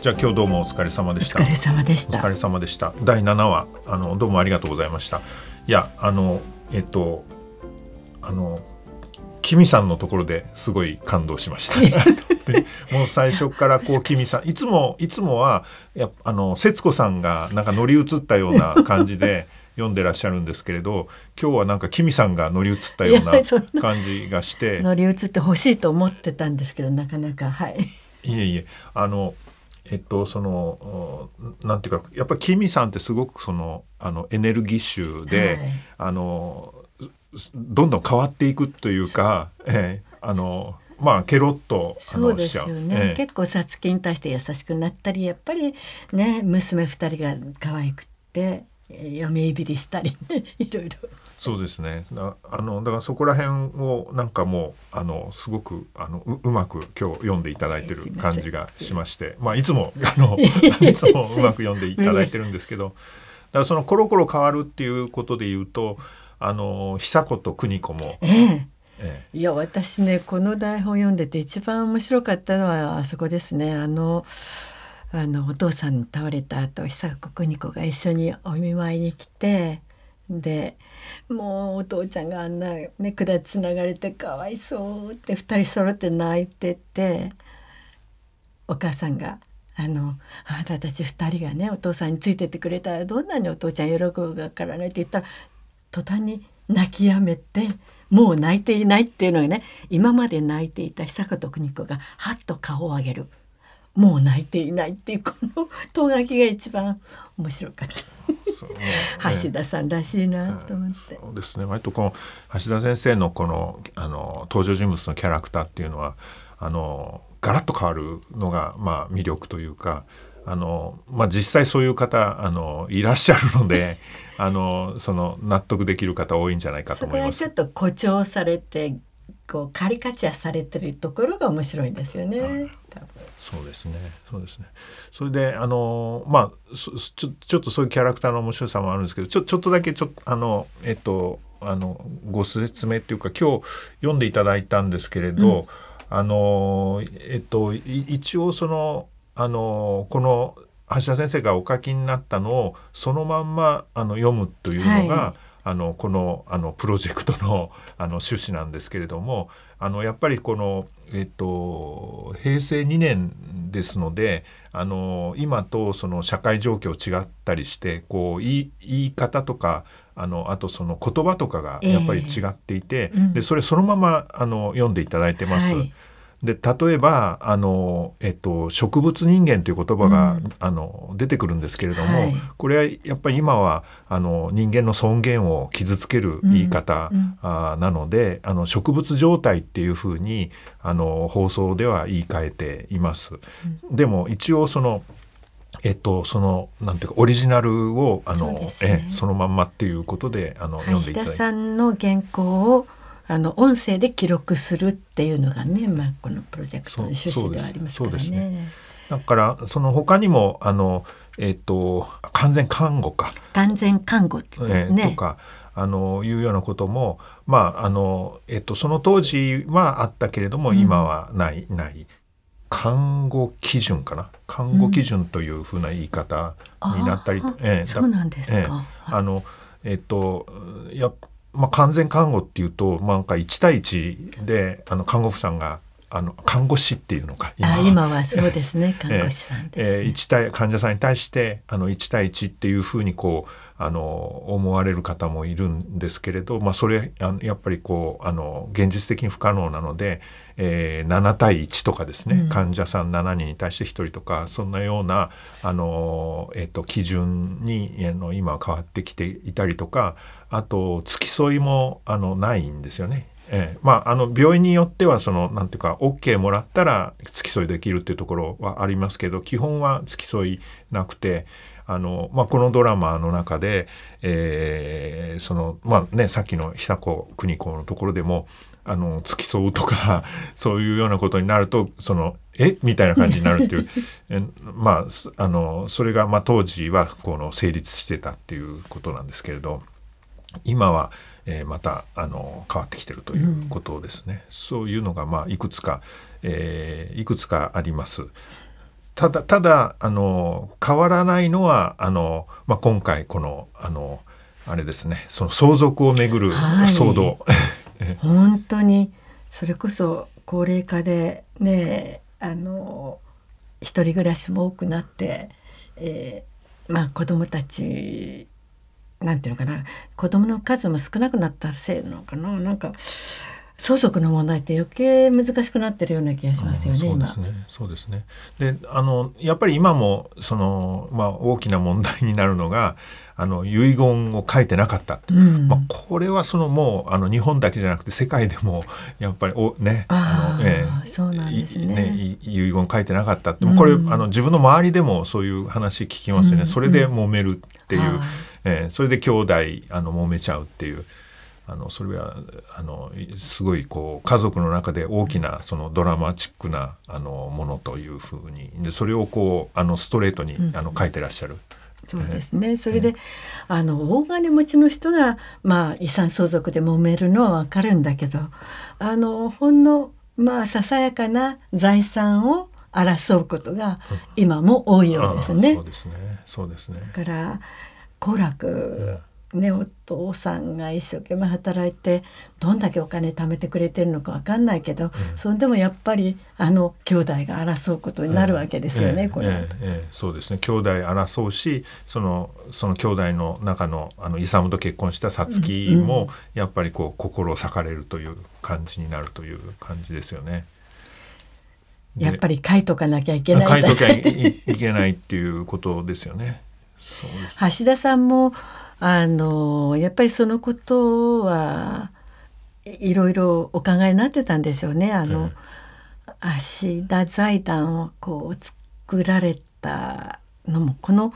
じゃあ今日どうもお疲れ様でした。お疲れ様でした。お疲れ様でした。第7話あのどうもありがとうございました。いやあのえっとあのキミさんのところですごい感動しました。でもう最初からこうキミさんいつもいつもはやあの節子さんがなんか乗り移ったような 感じで読んでらっしゃるんですけれど今日はなんかキミさんが乗り移ったような感じがして。乗り移ってほしいと思ってたんですけどなかなかはい。いえいえあのえっとそのなんていうかやっぱりキミさんってすごくそのあのエネルギッシュで、はい、あのどんどん変わっていくというか、えー、あのまあケロッとそうですよね、えー、結構さつきに対して優しくなったりやっぱりね娘二人が可愛くって嫁いびりしたり、ね、いろいろ。そうですね。だあのだからそこら辺をなんかもうあのすごくあのううまく今日読んでいただいてる感じがしましてまあいつもあの いつもうまく読んでいただいてるんですけどだからそのコロコロ変わるっていうことで言うとあの久子と邦子も。ええ。ええ、いや私ねこの台本読んでて一番面白かったのはあそこですね。あのあのお父さん倒れた後久子邦子が一緒にお見舞いに来てでもうお父ちゃんがあんなね管つながれてかわいそうって2人揃って泣いててお母さんがあのあなたたち2人がねお父さんについてってくれたらどんなにお父ちゃん喜ぶかからないって言ったら途端に泣きやめてもう泣いていないっていうのがね今まで泣いていた久子と邦子がはっと顔を上げる。もう泣いていないっていうこの遠書きが一番面白かった。橋田さんらしいなと思って、そうですね割とこの橋田先生のこのあの登場人物のキャラクターっていうのはあのガラッと変わるのがまあ魅力というかあの、まあ、実際そういう方あのいらっしゃるので あのその納得できる方多いんじゃないかと思います。そこはちょっと誇張されてこうカリカチュアされてるところが面白いんですよね。そうですね。そうですね。それであのまあちょちょっとそういうキャラクターの面白さもあるんですけど、ちょちょっとだけちょっとあのえっとあのご説明っていうか今日読んでいただいたんですけれど、うん、あのえっと一応そのあのこの橋田先生がお書きになったのをそのまんまあの読むというのが、はい、あのこのあのプロジェクトのあの趣旨なんですけれどもあのやっぱりこの、えっと、平成2年ですのであの今とその社会状況違ったりしてこう言い言い方とかあのあとその言葉とかがやっぱり違っていて、えーうん、でそれそのままあの読んでいただいてます。はいで例えばあの、えっと、植物人間という言葉が、うん、あの出てくるんですけれども、はい、これはやっぱり今はあの人間の尊厳を傷つける言い方、うん、あなのであの植物状態っていうふうにあの放送では言い換えています。うん、でも一応そのえっと、そのなんていうかオリジナルをあのそ,、ね、えそのまんまっていうことであの読んでいただいて。さんの原稿をあの音声で記録するっていうのがね、まあ、このプロジェクトの趣旨ではありますからね。ね。だからその他にもあの、えっ、ー、と完全看護か。完全看護ってね、えー、とかあのいうようなこともまああの、えっ、ー、と、その当時はあったけれども、今はない、ない。看護基準かな？看護基準というふうな言い方になったり、うん、えー、そうなんですか、えー、あのえっ、とやまあ、完全看護っていうと、まあ、なんか1対1であの看護婦さんがあの看護師っていうのか今今はそうですね。看護師さんです、ね、えー、1対患者さんに対してあの1対1っていうふうにこうあの思われる方もいるんですけれど、まあ、それあのやっぱりこうあの現実的に不可能なので、えー、7対1とかですね、うん、患者さん7人に対して1人とかそんなようなあの、えーと、基準にあの今変わってきていたりとかあと付き添いもあのないんですよね。えー、まああの病院によってはそのなんていうか OK もらったら付き添いできるっていうところはありますけど基本は付き添いなくてあの、まあ、このドラマの中で、えー、そのまあねさっきの久子邦子のところでもあの付き添うとか そういうようなことになるとそのえ？みたいな感じになるっていう。まああのそれが、まあ、当時はこの成立してたっていうことなんですけれど今は、えー、またあの変わってきてるということですね、うん、そういうのが、まあ、いくつか、えー、いくつかあります。ただただあの変わらないのはあの、まあ、今回このあのあれですねその相続をめぐる騒動、はい、本当にそれこそ高齢化でねあの一人暮らしも多くなって、えー、まあ子供たちなんていうのかな子供の数も少なくなったせいなのかななんか相続の問題って余計難しくなってるような気がしますよね。そうですね。そうですね。で、あのやっぱり今もそのまあ大きな問題になるのが。あの遺言を書いてなかった、うん、まあ、これはそのもうあの日本だけじゃなくて世界でもやっぱりおねあの、えー、そうなんですね。ね遺言書いてなかった。ってこれ、うん、あの自分の周りでもそういう話聞きますよね、うん、それで揉めるっていう、えー、それで兄弟あの揉めちゃうっていう。あのそれはあのすごいこう家族の中で大きなそのドラマチックなあのものというふうにでそれをこうあのストレートにあの書いてらっしゃる。そうですね。それで、あの大金持ちの人がまあ遺産相続で揉めるのはわかるんだけど、あのほんのまあささやかな財産を争うことが今も多いようですね。そうですね。そうですね。だから好楽ね、お父さんが一生懸命働いてどんだけお金貯めてくれてるのか分かんないけど、うん、それでもやっぱりあの兄弟が争うことになるわけですよね、えー、これ、えーえー、そうですね兄弟争うしそのその兄弟の中のあの勇と結婚した皐月も、やっぱりこう心を裂かれるという感じになるという感じですよね。やっぱり書いとかなきゃいけない。書いときゃいけないっていうことですよね。橋田さんもあのやっぱりそのことはいろいろお考えになってたんでしょうね。あの、芦田財団をこう作られたのもこの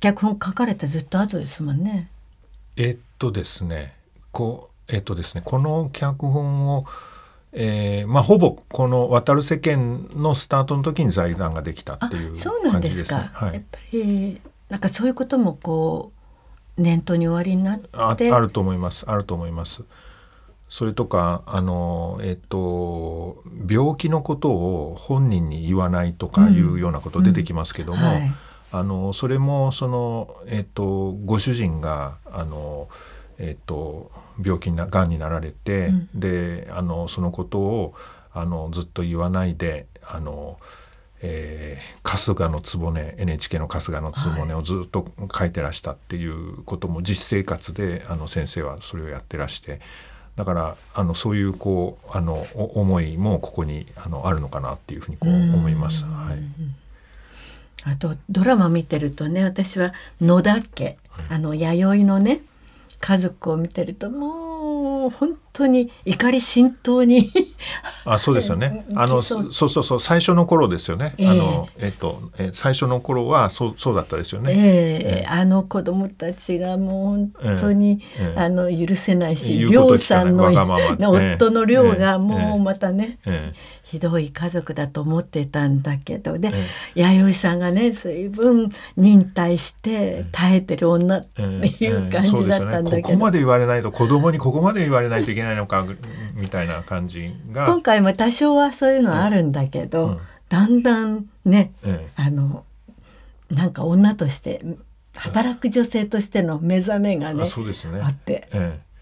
脚本書かれたずっと後ですもんね。えっとですねこえっとですねこの脚本をえー、まあほぼこの「渡る世間」のスタートの時に財団ができたっていう感じですね。そうなんですか、はい、やっぱりなんかそういうこともこ念頭におありになってああると思いますあると思います。それとかあの、えっと、病気のことを本人に言わないとかいうようなこと出てきますけども、うんうんはい、あのそれもその、えっと、ご主人があの、えっと、病気ながんになられて、うん、であのそのことをあのずっと言わないであの。えー、春日の局 NHK の春日の局をずっと書いてらしたっていうことも実生活であの先生はそれをやってらしてだからあのそういうこうあの思いもここにあのあるのかなっていうふうにこう思います。はい、あとドラマ見てるとね私は野田家、あの弥生のね家族を見てるともう本当に怒り心頭にあそうですよね。あのそう。そうそう最初の頃ですよね、えー、あのえっ、ー、と、えー、最初の頃はそうそうだったですよね、えー、えー、あの子供たちがもう本当に、えー、あの許せないし亮さんの、夫の亮がもうまたね、ひどい家族だと思ってたんだけどで、弥生さんがね随分忍耐して耐えてる女っていう感じだったんだけど、ここまで言われないと子供にここまで言われないといけないのかみたいな感じが。今回も多少はそういうのはあるんだけど、うん、だんだんね、あのなんか女として働く女性としての目覚めがねあそうですね。あって。ええ。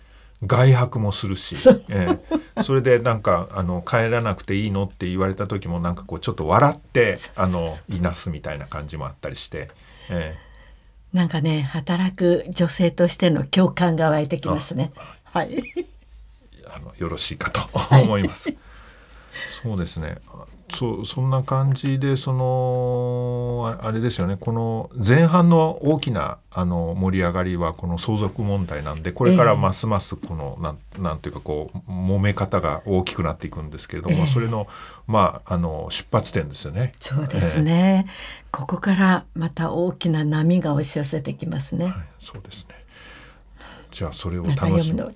外泊もするし、ええ、それでなんかあの帰らなくていいのって言われた時もなんかこうちょっと笑ってあのいなすみたいな感じもあったりして、ええ、なんかね働く女性としての共感が湧いてきますね。はい。あのよろしいかと思います。そうですね。そそんな感じでそのあれですよね。この前半の大きなあの盛り上がりはこの相続問題なんでこれからますますこの、えー、なんなんていうかこう揉め方が大きくなっていくんですけれども、えー、それのまああの出発点ですよね。そうですね、えー、ここからまた大きな波が押し寄せてきますね。はい、そうですねじゃあそれを楽しむ。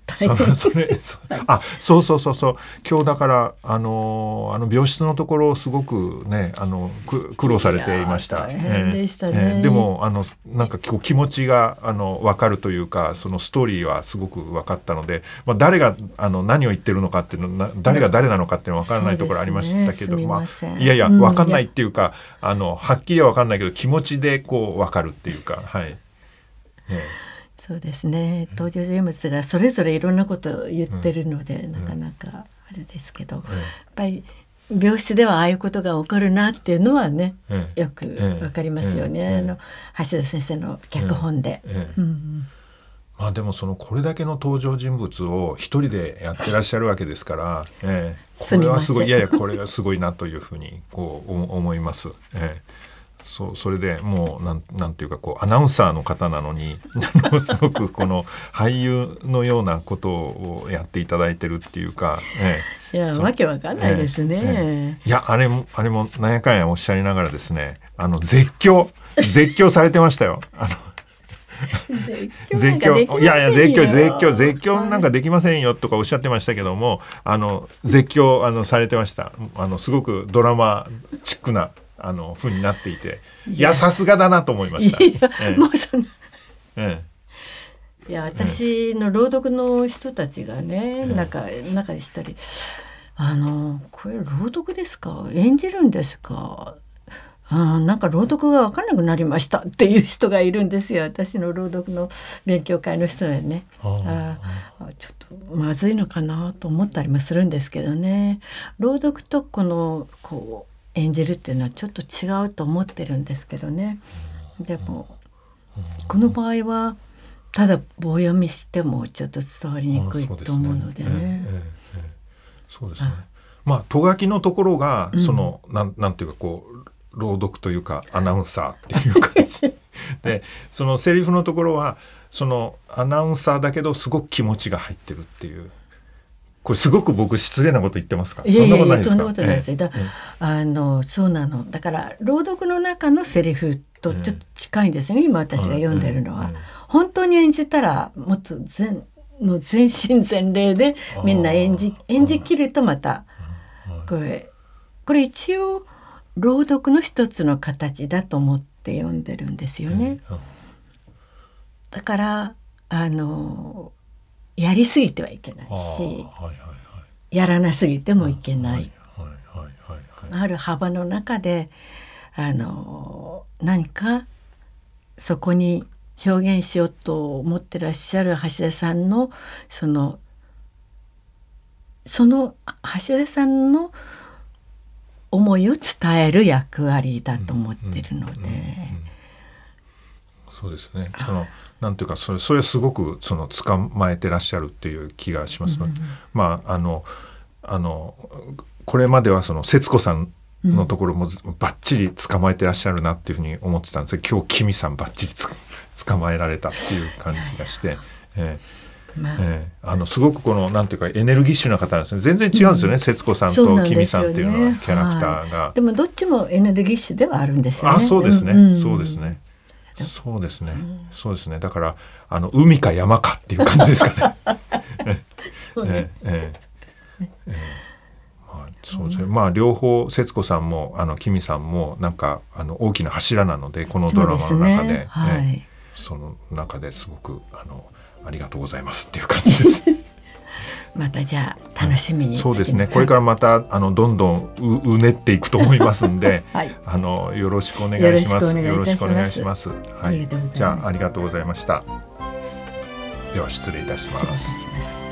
それそれあそうそうそうそう。今日だからあのあの病室のところすごくねあのく苦労されていました。でしたね。えーでもあのなんかこう気持ちがあの分かるというかそのストーリーはすごく分かったので、まあ、誰があの何を言ってるのかっていうのな誰が誰なのかっていうのは分からないところありましたけど、ねまあいやいやうん分かんないっていうか、あのはっきりは分かんないけど気持ちでこう分かるっていうかはい。えそうですね。登場人物がそれぞれいろんなことを言ってるので、なかなかあれですけど、やっぱり病室ではああいうことが起こるなっていうのはね、ええよくわかりますよね、ええあの橋田先生の脚本で。まあでもそのこれだけの登場人物を一人でやってらっしゃるわけですから、ええ、これはすごいいやいやこれがすごいなというふうにこう思思います。ええそうそれでもうなんなんていうかこうアナウンサーの方なのに すごくこの俳優のようなことをやっていただいてるっていうか、ええいやわけわかんないですね。えええいやあれもあれもなんやかんやおっしゃりながらですねあの絶叫絶叫されてましたよ。あの絶叫いやいや絶叫絶叫絶叫なんかできませんよとかおっしゃってましたけどもあの絶叫あのされてましたあのすごくドラマチックなあの風になっていていや。さすがだなと思いました。いや、ええ。もうそんな。えいや私の朗読の人たちがね、えなんか中でしたり「あのこれ朗読ですか？演じるんですか？あなんか朗読が分からなくなりました」っていう人がいるんですよ。私の朗読の勉強会の人でね。あ。ああちょっとまずいのかなと思ったりもするんですけどね。朗読とこのこう演じるっていうのはちょっと違うと思ってるんですけどねでもこの場合はただ棒読みしてもちょっと伝わりにくいと思うのでね。そうですね。まあとがきのところがその、なんなんていうかこう朗読というかアナウンサーっていう感じ でそのセリフのところはそのアナウンサーだけどすごく気持ちが入ってるっていう。これすごく僕失礼なこと言ってますか？いやいやいやそんなことないですよ。だええ。あのそうなの。だから朗読の中のセリフとちょっと近いんですよね、今私が読んでるのは。本当に演じたらもっと全もう全身全霊でみんな演じ演じきるとまたこれこれ一応朗読の一つの形だと思って読んでるんですよね。ええだからあのやりすぎてはいけないしはいはいはいやらなすぎてもいけない。ある幅の中であの何かそこに表現しようと思ってらっしゃる橋田さんのそのその橋田さんの思いを伝える役割だと思ってるので、そうですね。そのなんていうかそれそれはすごくその捕まえてらっしゃるっていう気がします。ので、まああのあのこれまではその節子さんのところもずバッチリ捕まえてらっしゃるなっていうふうに思ってたんですけど、今日キミさんバッチリつ 捕まえられたっていう感じがして。えまあ。ええ。えあのすごくこのなんていうかエネルギッシュな方なんですね。全然違うんですよね、節子さんそうとキミなんですよさんっていうのはねキャラクターが、はい。でもどっちもエネルギッシュではあるんですよね。あそうですね、んん。そうですねそうですね、そうですね。だからあの海か山かっていう感じですかね。ええ。まあそうですねまあ両方節子さんもあのキミさんもなんかあの大きな柱なのでこのドラマの中で。ねはいええ。その中ですごくあのありがとうございますっていう感じです。またじゃあ楽しみに、そうですね。これからまたあのどんどんううねっていくと思いますんで、はいあのよろしくお願いします。よろしくお願いします。ありがとうございますじゃあありがとうございました。では失礼いた。します。